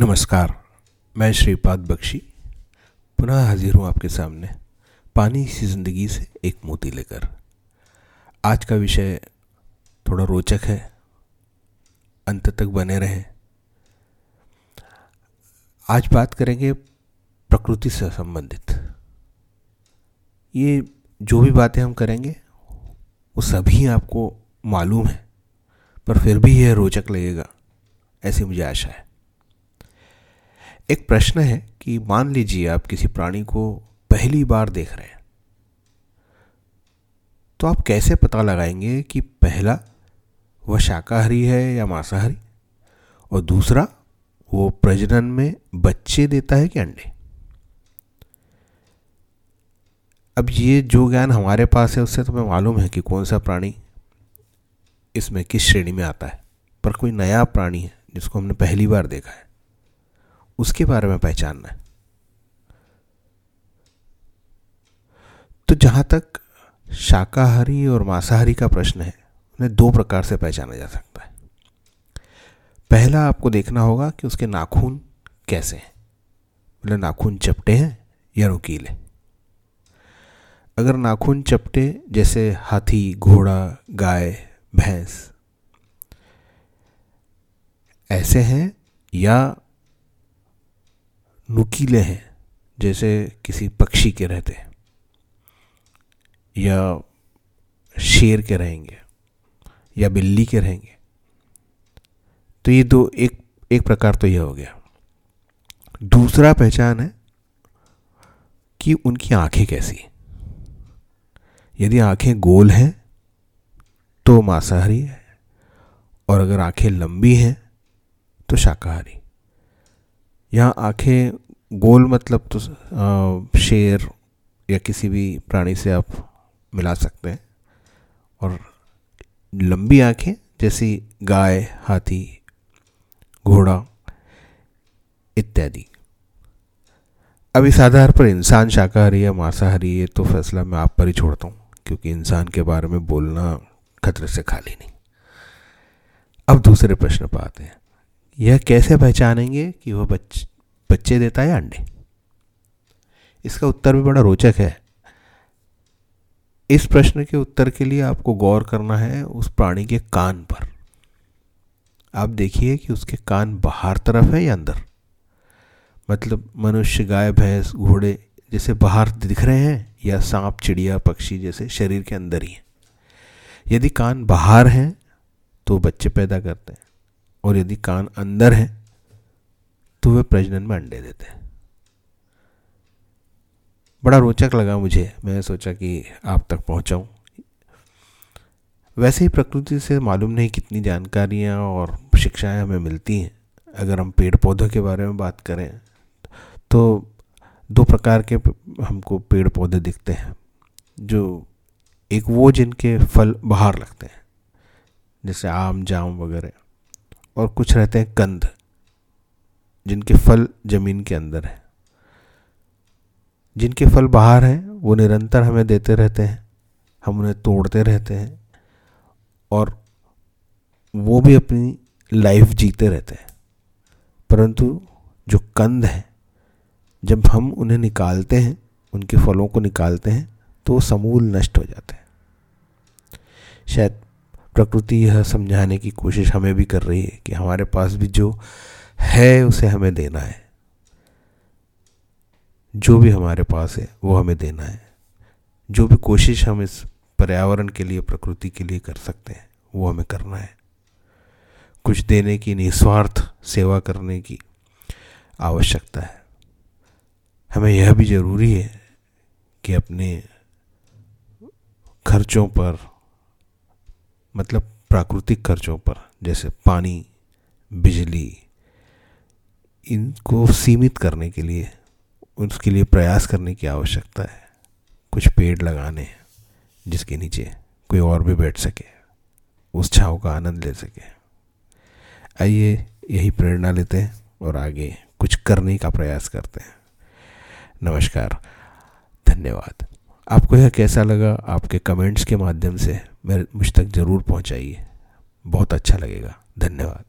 नमस्कार, मैं श्रीपाद बख्शी, पुनः हाजिर हूँ आपके सामने पानी सी ज़िंदगी से एक मोती लेकर। आज का विषय थोड़ा रोचक है, अंत तक बने रहें। आज बात करेंगे प्रकृति से संबंधित। ये जो भी बातें हम करेंगे, वो सभी आपको मालूम है, पर फिर भी यह रोचक लगेगा, ऐसी मुझे आशा है। एक प्रश्न है कि मान लीजिए आप किसी प्राणी को पहली बार देख रहे हैं तो आप कैसे पता लगाएँगे कि पहला वह शाकाहारी है या मांसाहारी और दूसरा वो प्रजनन में बच्चे देता है कि अंडे? अब ये जो ज्ञान हमारे पास है, उससे तो हमें मालूम है कि कौन सा प्राणी इसमें किस श्रेणी में आता है। पर कोई नया प्राणी है जिसको हमने पहली बार देखा है उसके बारे में पहचानना है। तो जहाँ तक शाकाहारी और मांसाहारी का प्रश्न है, उन्हें दो प्रकार से पहचाना जा सकता है। पहला आपको देखना होगा कि उसके नाखून कैसे हैं। बोले नाखून चपटे हैं या नुकीले अगर नाखून चपटे, जैसे हाथी, घोड़ा, गाय, भैंस, ऐसे हैं या नुकीले हैं, जैसे किसी पक्षी के रहते हैं, या शेर के रहेंगे, या बिल्ली के रहेंगे। तो ये दो, एक एक प्रकार तो यह हो गया। दूसरा पहचान है कि उनकी आँखें कैसी यदि आँखें गोल हैं तो मांसाहारी है, और अगर आँखें लंबी हैं तो शाकाहारी। यहाँ आँखें गोल मतलब तो शेर या किसी भी प्राणी से आप मिला सकते हैं। और लंबी आँखें जैसी गाय, हाथी, घोड़ा इत्यादि। अब इस आधार पर इंसान शाकाहारी या मांसाहारी है तो फैसला मैं आप पर ही छोड़ता हूँ, क्योंकि इंसान के बारे में बोलना खतरे से खाली नहीं। अब दूसरे प्रश्न पर आते हैं। यह कैसे पहचानेंगे कि वह बच, बच्चे देता है अंडे? इसका उत्तर भी बड़ा रोचक है। इस प्रश्न के उत्तर के लिए आपको गौर करना है उस प्राणी के कान पर। आप देखिए कि उसके कान बाहर तरफ़ है या अंदर। मतलब मनुष्य, गाय, भैंस, घोड़े जैसे बाहर दिख रहे हैं या सांप, चिड़िया, पक्षी जैसे शरीर के अंदर ही हैं। यदि कान बाहर हैं तो बच्चे पैदा करते हैं। और यदि कान अंदर हैं तो वे प्रजनन में अंडे देते हैं। बड़ा रोचक लगा मुझे। मैंने सोचा कि आप तक पहुंचाऊं। वैसे ही प्रकृति से मालूम नहीं कितनी जानकारियाँ और शिक्षाएँ हमें मिलती हैं। अगर हम पेड़ पौधों के बारे में बात करें तो दो प्रकार के हमको पेड़ पौधे दिखते हैं, जो एक वो जिनके फल बाहर लगते हैं, जैसे आम, जाम वगैरह। और कुछ रहते हैं कंद जिनके फल ज़मीन के अंदर हैं। जिनके फल बाहर हैं, वो निरंतर हमें देते रहते हैं, हम उन्हें तोड़ते रहते हैं, और वो भी अपनी लाइफ जीते रहते हैं। परंतु जो कंद हैं, जब हम उन्हें निकालते हैं, उनके फलों को निकालते हैं तो समूल नष्ट हो जाते हैं। शायद प्रकृति यह समझाने की कोशिश हमें भी कर रही है कि हमारे पास भी जो है उसे हमें देना है। जो भी हमारे पास है, वो हमें देना है। जो भी कोशिश हम इस पर्यावरण के लिए, प्रकृति के लिए कर सकते हैं, वो हमें करना है। कुछ देने की निस्वार्थ सेवा करने की आवश्यकता है। हमें यह भी ज़रूरी है कि अपने खर्चों पर मतलब प्राकृतिक खर्चों पर, जैसे पानी, बिजली, इनको सीमित करने के लिए, उसके लिए प्रयास करने की आवश्यकता है। कुछ पेड़ लगाने जिसके नीचे कोई और भी बैठ सके, उस छाव का आनंद ले सके। आइए यही प्रेरणा लेते हैं और आगे कुछ करने का प्रयास करते हैं। नमस्कार, धन्यवाद। आपको यह कैसा लगा आपके कमेंट्स के माध्यम से मेरे मुझ तक ज़रूर पहुंचाइए। बहुत अच्छा लगेगा। धन्यवाद।